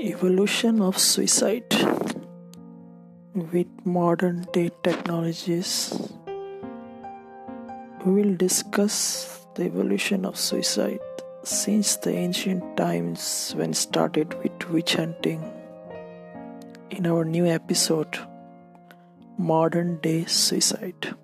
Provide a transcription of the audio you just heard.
evolution of suicide with modern day technologies. We will discuss the evolution of suicide since the ancient times when started with witch hunting. In our new episode modern day suicide.